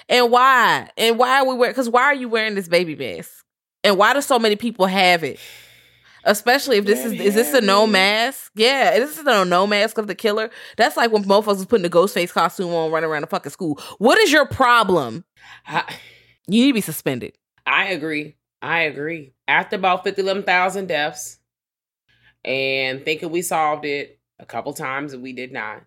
And why? And why are we wearing because why are you wearing this baby mask? And why do so many people have it? Especially if this is is this a no mask? Yeah, this is a no mask of the killer. That's like when motherfuckers was putting the ghost face costume on, running around the fucking school. What is your problem? I, you need to be suspended. I agree. I agree. After about fifty eleven thousand deaths, and thinking we solved it a couple times and we did not.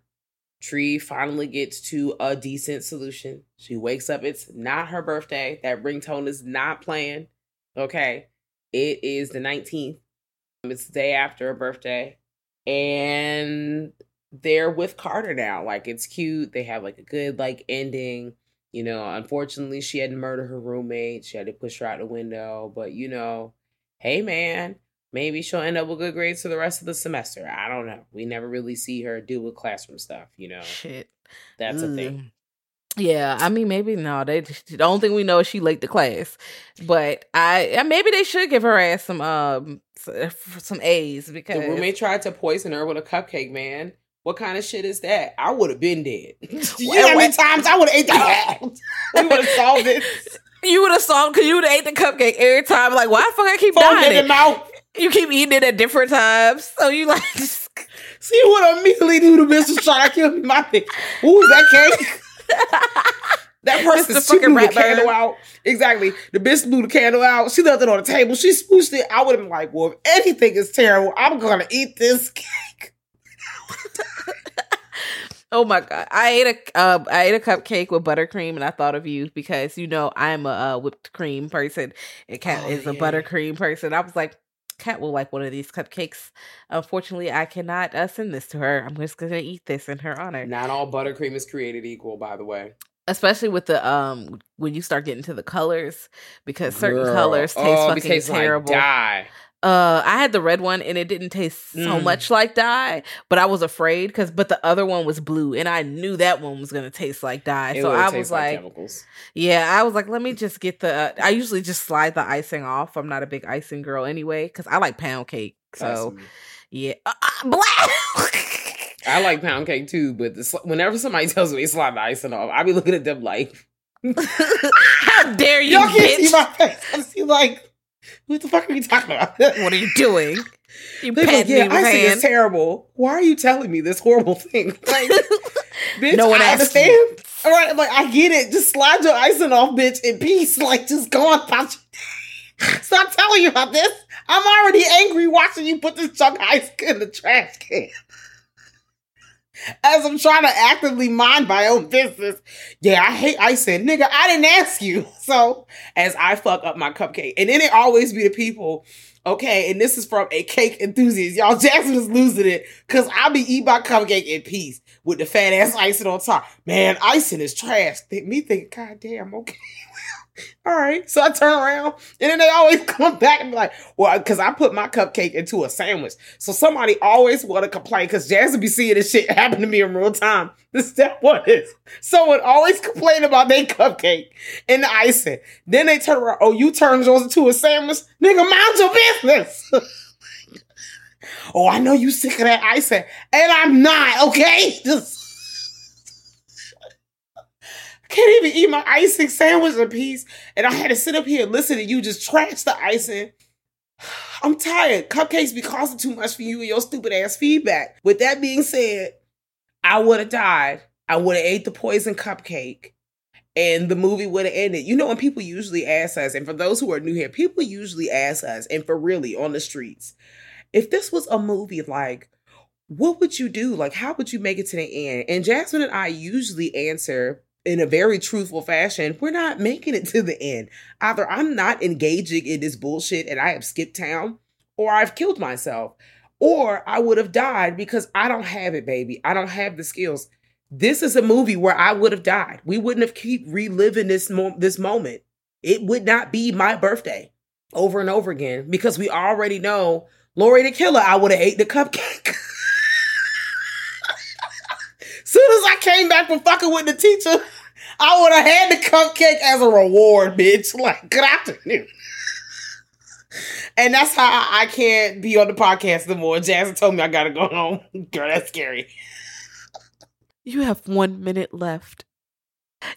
Tree finally gets to a decent solution. She wakes up. It's not her birthday. That ringtone is not playing. Okay. It is the 19th. It's the day after a birthday. And they're with Carter now. Like it's cute. They have like a good like ending. You know, unfortunately she had to murder her roommate. She had to push her out the window. But you know, hey man, maybe she'll end up with good grades for the rest of the semester. I don't know. We never really see her deal with classroom stuff, you know. Shit. That's a mm. thing. Yeah, I mean, maybe no. They the only thing we know is she late to class, but I maybe they should give her ass some um some A's because the roommate tried to poison her with a cupcake. Man, what kind of shit is that? I would have been dead. you know how many times I would have ate that? we would have solved it. You would have solved because you would have ate the cupcake every time. Like, why the fuck I keep dying in it? Mouth. You keep eating it at different times, so you like. See what I immediately do to Mrs. trying to kill me. My thing. Who's that cake? that person fucking blew the candle out. Exactly. The bitch blew the candle out. She left it on the table. She smooshed it. I would have been like, well, if anything is terrible, I'm gonna eat this cake. oh my god! I ate a uh, I ate a cupcake with buttercream, and I thought of you because you know I'm a uh, whipped cream person. Kat oh, is yeah. a buttercream person. I was like, Kat will like one of these cupcakes. Unfortunately, I cannot uh, send this to her. I'm just gonna eat this in her honor. Not all buttercream is created equal, by the way. Especially with the um when you start getting to the colors, because certain Girl. colors taste oh, fucking terrible. Like. Uh, I had the red one and it didn't taste so mm. much like dye, but I was afraid because but the other one was blue and I knew that one was gonna taste like dye. It so I was like, like yeah, I was like, let me just get the. Uh, I usually just slide the icing off. I'm not a big icing girl anyway because I like pound cake. So yeah, uh, uh, black. I like pound cake too, but the, whenever somebody tells me slide the icing off, I be looking at them like, how dare you? Y'all can't see my face. I see like what the fuck are you talking about? what are you doing? You like, yeah, I think it's terrible. Why are you telling me this horrible thing? Like, bitch, no one I understand. All right, I'm like, I get it. Just slide your icing off, bitch, in peace. Like, just go on about your Stop telling you about this. I'm already angry watching you put this chunk of ice in the trash can as I'm trying to actively mind my own business. Yeah, I hate icing. Nigga, I didn't ask you. So as I fuck up my cupcake. And then it always be the people, okay, and this is from a cake enthusiast. Y'all, Jackson is losing it. Cause I be eating my cupcake in peace with the fat ass icing on top. Man, icing is trash. Me think, God damn, okay all right. So I turn around and then they always come back and be like, well, because I put my cupcake into a sandwich. So somebody always want to complain because Jazz be seeing this shit happen to me in real time. This step one is someone always complain about their cupcake and the icing. Then they turn around, oh, you turned yours into a sandwich? Nigga, mind your business. oh, I know you sick of that icing. And I'm not, okay? Just can't even eat my icing sandwich in peace. And I had to sit up here and listen to you just trash the icing. I'm tired. Cupcakes be costing too much for you and your stupid ass feedback. With that being said, I would have died. I would have ate the poison cupcake and the movie would have ended. You know, when people usually ask us, and for those who are new here, people usually ask us, and for really on the streets, if this was a movie like, what would you do? Like, how would you make it to the end? And Jasmine and I usually answer in a very truthful fashion, we're not making it to the end. Either I'm not engaging in this bullshit and I have skipped town, or I've killed myself. or I would have died because I don't have it, baby. I don't have the skills. This is a movie where I would have died. We wouldn't have keep reliving this mo- this moment. It would not be my birthday over and over again because we already know Lori the Killer. I would have ate the cupcake. Soon as I came back from fucking with the teacher, I would have had the cupcake as a reward, bitch. Like, good afternoon. and that's how I can't be on the podcast no more. Told me I gotta go home. Girl, that's scary. You have one minute left.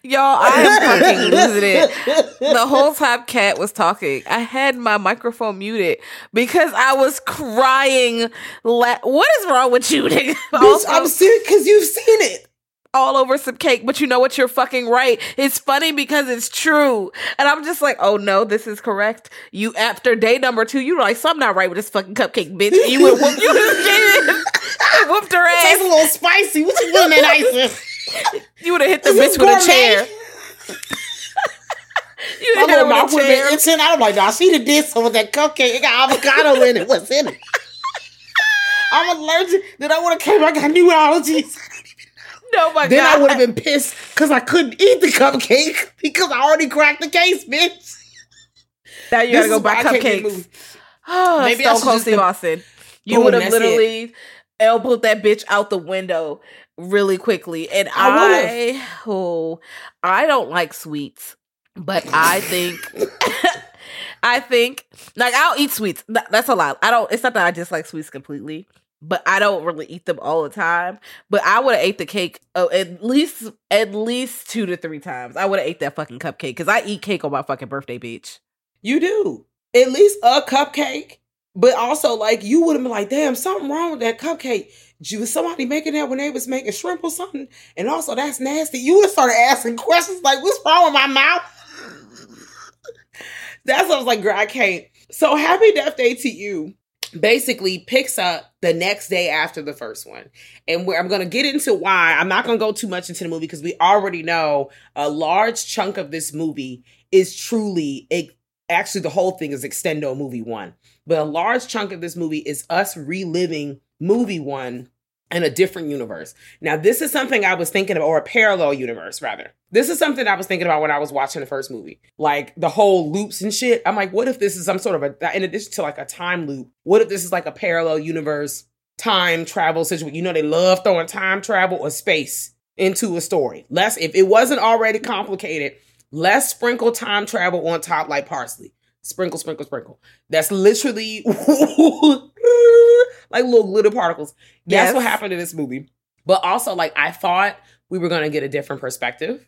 Y'all, I am fucking losing it. The whole time Kat was talking, I had my microphone muted because I was crying. La- what is wrong with you, nigga? Bitch, I'm serious because you've seen it all over some cake, but you know what? You're fucking right. It's funny because it's true. And I'm just like, oh no, this is correct. You, after day number two, you were like, something not right with this fucking cupcake, bitch. And you would whoop you whooped her ass. Tastes a little spicy. What you doing that ice? you would have hit the bitch with a chair. you My little mouth would have been itching. I'm like, nah, she did this with that cupcake. It got avocado in it. What's in it? I'm allergic. Then I would have came. I got new allergies. No, my then God. I would have been pissed because I couldn't eat the cupcake because I already cracked the case, bitch. Now you gotta go buy cupcakes. Oh, Maybe Stone Cold Steve Austin. You would have literally it. elbowed that bitch out the window really quickly. And I, I oh, I don't like sweets, but I think I think like I'll eat sweets. That's a lot. I don't. It's not that I dislike sweets completely, but I don't really eat them all the time. But I would have ate the cake oh, at least at least two to three times. I would have ate that fucking cupcake because I eat cake on my fucking birthday, bitch. You do at least a cupcake, but also like you would have been like, damn, something wrong with that cupcake. Was somebody making that when they was making shrimp or something? And also, that's nasty. You would have started asking questions like, what's wrong with my mouth? that's what I was like, girl, I can't. So happy death day to you basically picks up the next day after the first one. And where I'm going to get into why, I'm not going to go too much into the movie because we already know a large chunk of this movie is truly, it, actually, the whole thing is extendo movie one. But a large chunk of this movie is us reliving movie one in a different universe. Now, this is something I was thinking of, or a parallel universe, rather. This is something I was thinking about when I was watching the first movie. Like the whole loops and shit. I'm like, what if this is some sort of a, in addition to like a time loop, what if this is like a parallel universe time travel situation? You know, they love throwing time travel or space into a story. Less, if it wasn't already complicated, let's sprinkle time travel on top like parsley. Sprinkle, sprinkle, sprinkle. That's literally like little glitter particles. Yes. That's what happened in this movie. But also, like, I thought we were going to get a different perspective.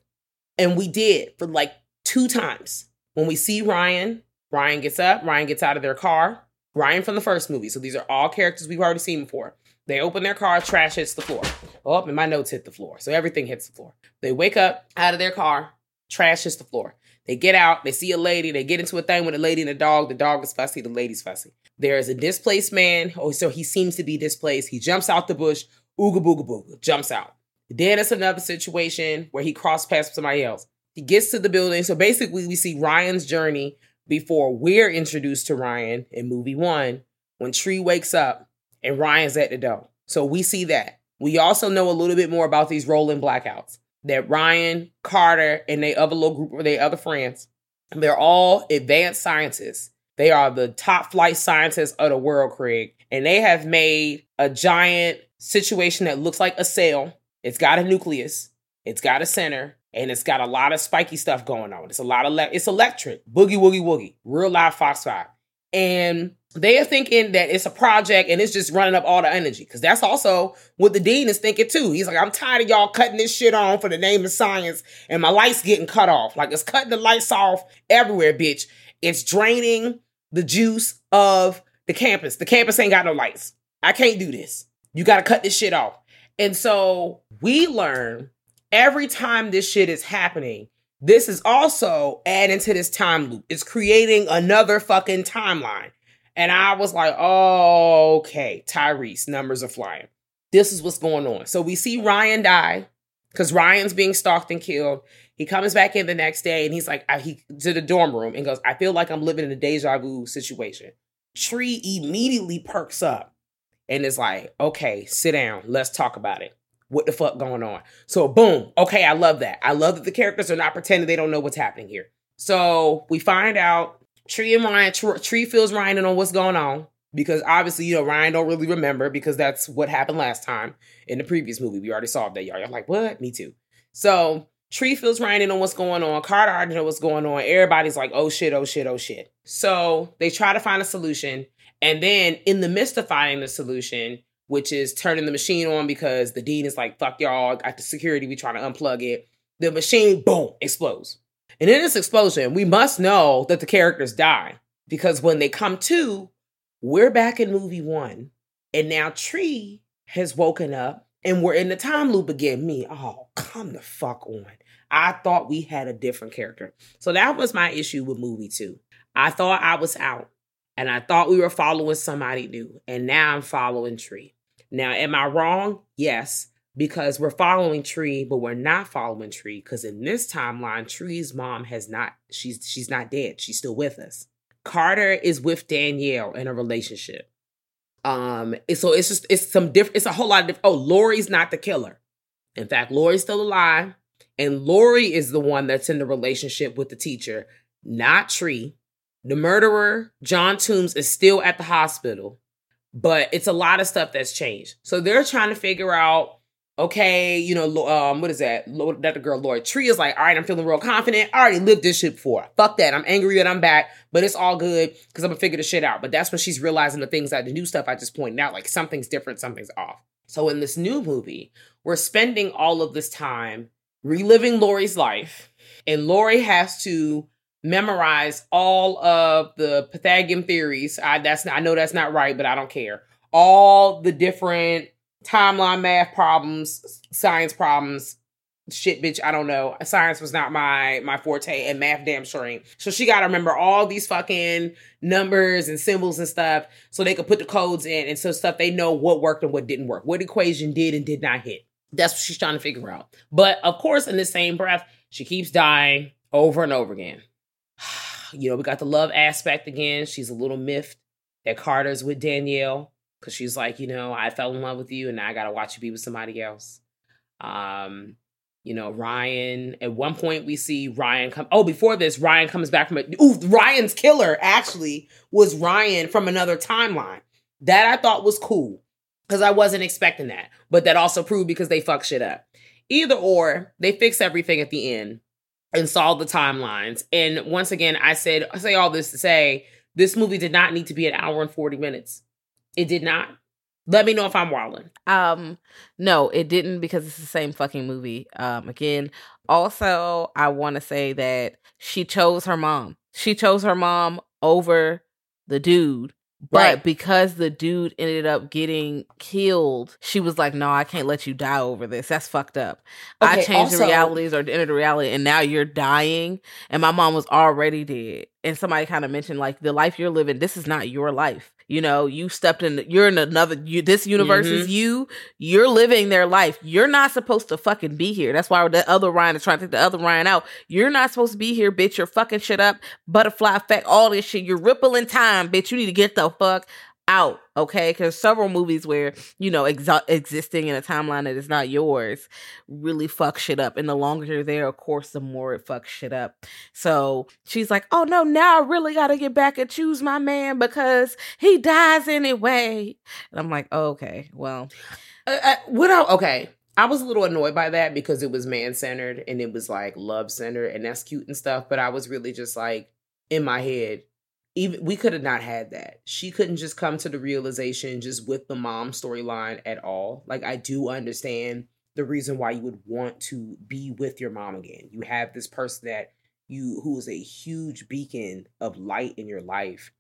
And we did for like two times. When we see Ryan, Ryan gets up, Ryan gets out of their car. Ryan from the first movie. So these are all characters we've already seen before. They open their car, trash hits the floor. Oh, and my notes hit the floor. So everything hits the floor. They wake up out of their car, trash hits the floor. They get out, they see a lady, they get into a thing with a lady and a dog. The dog is fussy, the lady's fussy. There is a displaced man. Oh, so he seems to be displaced. He jumps out the bush, ooga booga booga, jumps out. Then it's another situation where he cross paths with somebody else. He gets to the building. So basically, we see Ryan's journey before we're introduced to Ryan in movie one when Tree wakes up and Ryan's at the door. So we see that. We also know a little bit more about these rolling blackouts that Ryan, Carter, and they other little group or they other friends, they're all advanced scientists. They are the top flight scientists of the world, Craig. And they have made a giant situation that looks like a cell. It's got a nucleus, it's got a center, and it's got a lot of spiky stuff going on. It's a lot of le- it's electric, boogie woogie woogie, real live Fox Five, and they are thinking that it's a project and it's just running up all the energy because that's also what the dean is thinking too. He's like, I'm tired of y'all cutting this shit on for the name of science, and my lights getting cut off. Like it's cutting the lights off everywhere, bitch. It's draining the juice of the campus. The campus ain't got no lights. I can't do this. You got to cut this shit off. And so we learn every time this shit is happening, this is also adding to this time loop. It's creating another fucking timeline. And I was like, oh, okay, Tyrese, numbers are flying. This is what's going on. So we see Ryan die because Ryan's being stalked and killed. He comes back in the next day and he's like, he to the dorm room and goes, I feel like I'm living in a deja vu situation. Tree immediately perks up and is like, okay, sit down, let's talk about it. What the fuck going on? So boom, okay, I love that. I love that the characters are not pretending they don't know what's happening here. So we find out Tree and Ryan, Tree feels Ryan and on what's going on because obviously you know Ryan don't really remember because that's what happened last time in the previous movie. We already saw that y'all. Y'all like what? Me too. So Tree feels Ryan and on what's going on. Carter already know what's going on. Everybody's like, oh shit, oh shit, oh shit. So they try to find a solution, and then in the midst of finding the solution, which is turning the machine on because the dean is like, fuck y'all, got the security, we trying to unplug it. The machine, boom, explodes. And in this explosion, we must know that the characters die because when they come to, we're back in movie one, and now Tree has woken up and we're in the time loop again. Me, oh, come the fuck on. I thought we had a different character. So that was my issue with movie two. I thought I was out and I thought we were following somebody new, and now I'm following Tree. Now, am I wrong? Yes, because we're following Tree, but we're not following Tree because in this timeline, Tree's mom has not she's she's not dead. She's still with us. Carter is with Danielle in a relationship. Um, so it's just it's some different. It's a whole lot of. Oh, lori's not the killer. In fact, lori's still alive, and lori is the one that's in the relationship with the teacher, not Tree. The murderer, John Tombs, is still at the hospital, but it's a lot of stuff that's changed. So they're trying to figure out okay, you know, um, what is that? That the girl Lord Tree is like, all right, I'm feeling real confident. I already lived this shit before. Fuck that. I'm angry that I'm back, but it's all good because I'm gonna figure the shit out. But that's when she's realizing the things that the new stuff I just pointed out, like something's different, something's off. So in this new movie, we're spending all of this time reliving Lori's life, and Lori has to memorize all of the Pythagorean theories. I that's I know that's not right, but I don't care. All the different timeline math problems, science problems. Shit, bitch, I don't know. Science was not my my forte, and math damn sure ain't. So she got to remember all these fucking numbers and symbols and stuff, so they could put the codes in, and so stuff they know what worked and what didn't work, what equation did and did not hit. That's what she's trying to figure out. But of course, in the same breath, she keeps dying over and over again. You know, we got the love aspect again. She's a little miffed that Carter's with Danielle because she's like, you know, I fell in love with you and now I got to watch you be with somebody else. Um, you know, Ryan, at one point we see Ryan come. Oh, before this, Ryan comes back from it. Ooh, Ryan's killer actually was Ryan from another timeline. That I thought was cool because I wasn't expecting that. But that also proved because they fuck shit up. Either or, they fix everything at the end and solve the timelines. And once again, I said, I say all this to say this movie did not need to be an hour and 40 minutes. It did not. Let me know if I'm walling. Um, no, it didn't because it's the same fucking movie. Um, again, also, I want to say that she chose her mom. She chose her mom over the dude. But right. because the dude ended up getting killed, she was like, "No, I can't let you die over this. That's fucked up. Okay, I changed also, the realities or entered the reality, and now you're dying, and my mom was already dead." And somebody kind of mentioned like the life you're living. This is not your life you know you stepped in you're in another you, this universe mm-hmm. is you. You're living their life. You're not supposed to fucking be here. That's why the other ryan is trying to take the other ryan out. You're not supposed to be here bitch. You're fucking shit up. Butterfly effect all this shit. You're rippling time bitch. You need to get the fuck out, okay? Because several movies where, you know, existing in a timeline that is not yours really fuck shit up. And the longer you're there, of course, the more it fucks shit up. So she's like, oh no, now I really got to get back and choose my man because he dies anyway. And I'm like, oh, okay, well. Uh, uh, what I, okay. I was a little annoyed by that because it was man centered and it was like love centered and that's cute and stuff. But I was really just like, in my head, even we could have not had that. She couldn't just come to the realization just with the mom storyline at all. Like I do understand the reason why you would want to be with your mom again. You have this person that you who is a huge beacon of light in your life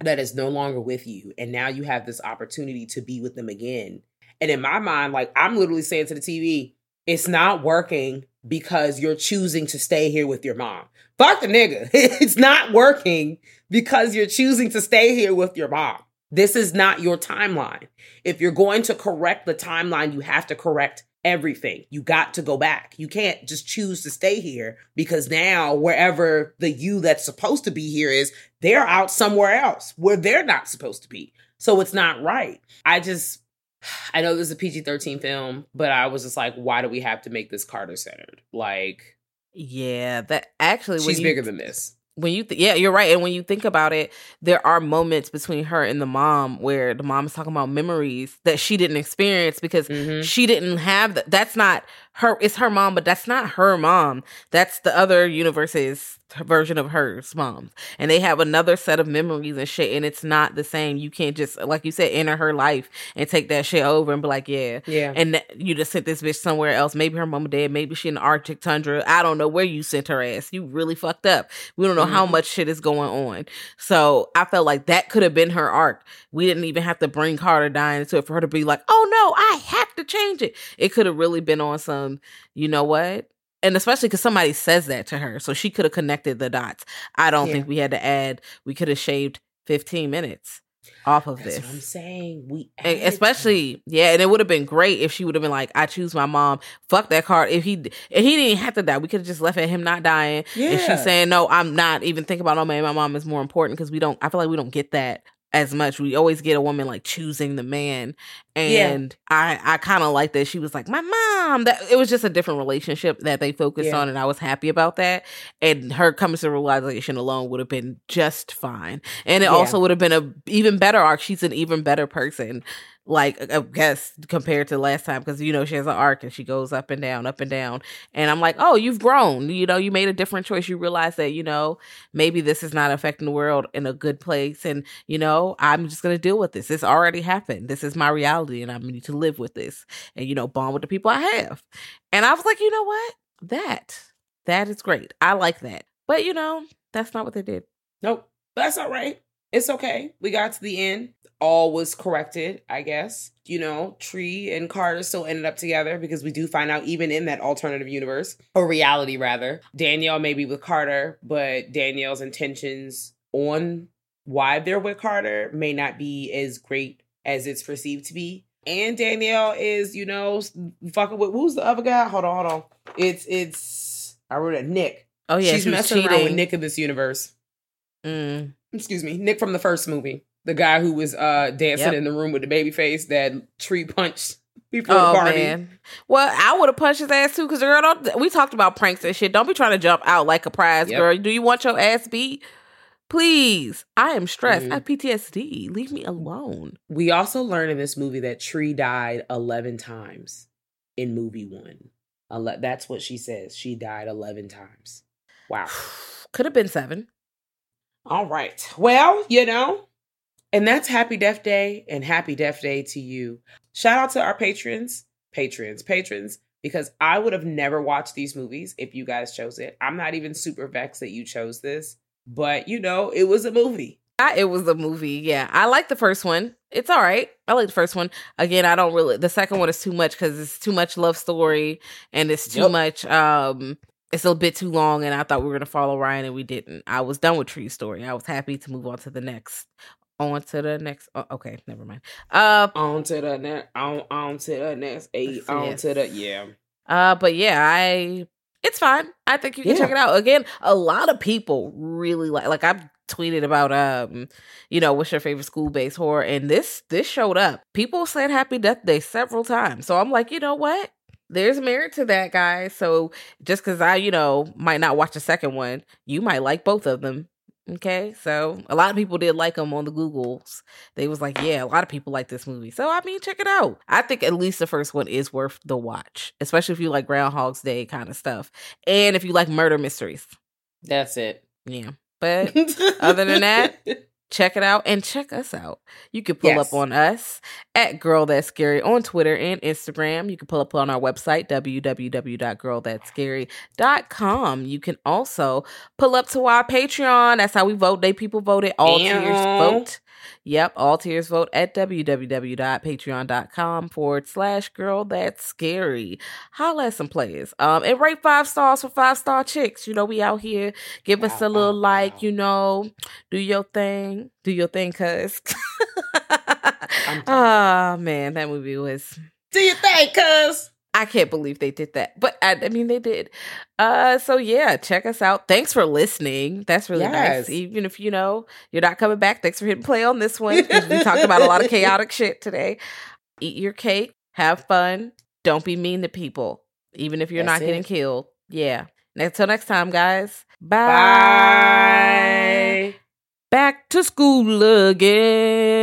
that is no longer with you and now you have this opportunity to be with them again. And in my mind like I'm literally saying to the TV, it's not working because you're choosing to stay here with your mom. Fuck the nigga. it's not working because you're choosing to stay here with your mom. This is not your timeline. If you're going to correct the timeline, you have to correct everything. You got to go back. You can't just choose to stay here because now wherever the you that's supposed to be here is, they're out somewhere else where they're not supposed to be. So it's not right. I just I know this is a PG 13 film, but I was just like, why do we have to make this Carter centered? Like, yeah, that actually, she's you, bigger than this when you th- yeah you're right and when you think about it there are moments between her and the mom where the mom is talking about memories that she didn't experience because mm-hmm. she didn't have that that's not her it's her mom but that's not her mom. That's the other universe's version of hers mom. And they have another set of memories and shit and it's not the same. You can't just like you said enter her life and take that shit over and be like yeah. Yeah. And th- you just sent this bitch somewhere else. Maybe her mom and dad maybe she in the arctic tundra. I don't know where you sent her ass. You really fucked up. We don't know mm-hmm. how much shit is going on. So i felt like that could have been her arc. We didn't even have to bring carter dying into it for her to be like oh no i have to change it. It could have really been on some Um, you know what and especially because somebody says that to her, so she could have connected the dots. I don't yeah. think we had to add. We could have shaved fifteen minutes off of That's this. I'm saying we, especially yeah, and it would have been great if she would have been like, "I choose my mom." Fuck that card. If he and he didn't have to die, we could have just left at him not dying. Yeah. And she's saying, "No, I'm not even thinking about no man. My mom is more important because we don't. I feel like we don't get that as much. We always get a woman like choosing the man. And yeah. I I kind of like that she was like, My mom. That it was just a different relationship that they focused yeah. on, and I was happy about that. And her coming to realization alone would have been just fine. And it yeah. also would have been a even better arc. She's an even better person like I guess compared to last time because you know she has an arc and she goes up and down, up and down. And I'm like, oh, you've grown. You know, you made a different choice. You realize that you know maybe this is not affecting the world in a good place, and you know I'm just gonna deal with this. This already happened. This is my reality, and I need to live with this. And you know, bond with the people I have. And I was like, you know what? That that is great. I like that. But you know, that's not what they did. Nope. That's all right. It's okay. We got to the end all was corrected, I guess. You know, Tree and Carter still ended up together because we do find out, even in that alternative universe, or reality rather, Danielle may be with Carter, but Danielle's intentions on why they're with Carter may not be as great as it's perceived to be. And Danielle is, you know, fucking with who's the other guy? Hold on, hold on. It's it's I wrote it Nick. Oh yeah, she's messing cheating. around with Nick in this universe. Mm. Excuse me, Nick from the first movie the guy who was uh dancing yep. in the room with the baby face that tree punched before oh, the party. Man. Well, I would have punched his ass too, because girl, don't, we talked about pranks and shit. Don't be trying to jump out like a prize, yep. girl. Do you want your ass beat? Please, I am stressed. Mm-hmm. I have PTSD. Leave me alone. We also learned in this movie that Tree died 11 times in movie one. That's what she says. She died 11 times. Wow. Could have been seven. All right. Well, you know, and that's Happy Death Day and Happy Death Day to you. Shout out to our patrons, patrons, patrons, because I would have never watched these movies if you guys chose it. I'm not even super vexed that you chose this, but you know, it was a movie. I, it was a movie. Yeah. I like the first one. It's all right. I like the first one. Again, I don't really, the second one is too much because it's too much love story and it's too yep. much, um, it's a bit too long and I thought we were going to follow Ryan and we didn't. I was done with Tree Story. I was happy to move on to the next on to the next. Oh, okay, never mind. Uh, on to the next. On on to the next. Eight. On yes. to the yeah. Uh, but yeah, I. It's fine. I think you can yeah. check it out. Again, a lot of people really like. Like I've tweeted about um, you know, what's your favorite school based horror, and this this showed up. People said Happy Death Day several times, so I'm like, you know what? There's merit to that, guys. So just because I, you know, might not watch the second one, you might like both of them. Okay, so a lot of people did like them on the Googles. They was like, yeah, a lot of people like this movie. So I mean, check it out. I think at least the first one is worth the watch, especially if you like Groundhog's Day kind of stuff, and if you like murder mysteries. That's it. Yeah, but other than that, check it out and check us out. You can pull yes. up on us at Girl That's Scary on Twitter and Instagram. You can pull up on our website, www.girlthat'scary.com. You can also pull up to our Patreon. That's how we vote. They people voted. All tiers vote. Yep, all tiers vote at www.patreon.com forward slash girl that's scary. Holla at some players. Um, and rate five stars for five star chicks. You know, we out here. Give us a little like, you know, do your thing. Do your thing, cuz. oh man, that movie was Do your thing, cuz. I can't believe they did that. But I, I, mean, they did. Uh, so yeah, check us out. Thanks for listening. That's really yes. nice. Even if you know you're not coming back, thanks for hitting play on this one. we talked about a lot of chaotic shit today. Eat your cake, have fun, don't be mean to people, even if you're That's not it. getting killed. Yeah. Until next time, guys. Bye. Bye. Back to school again.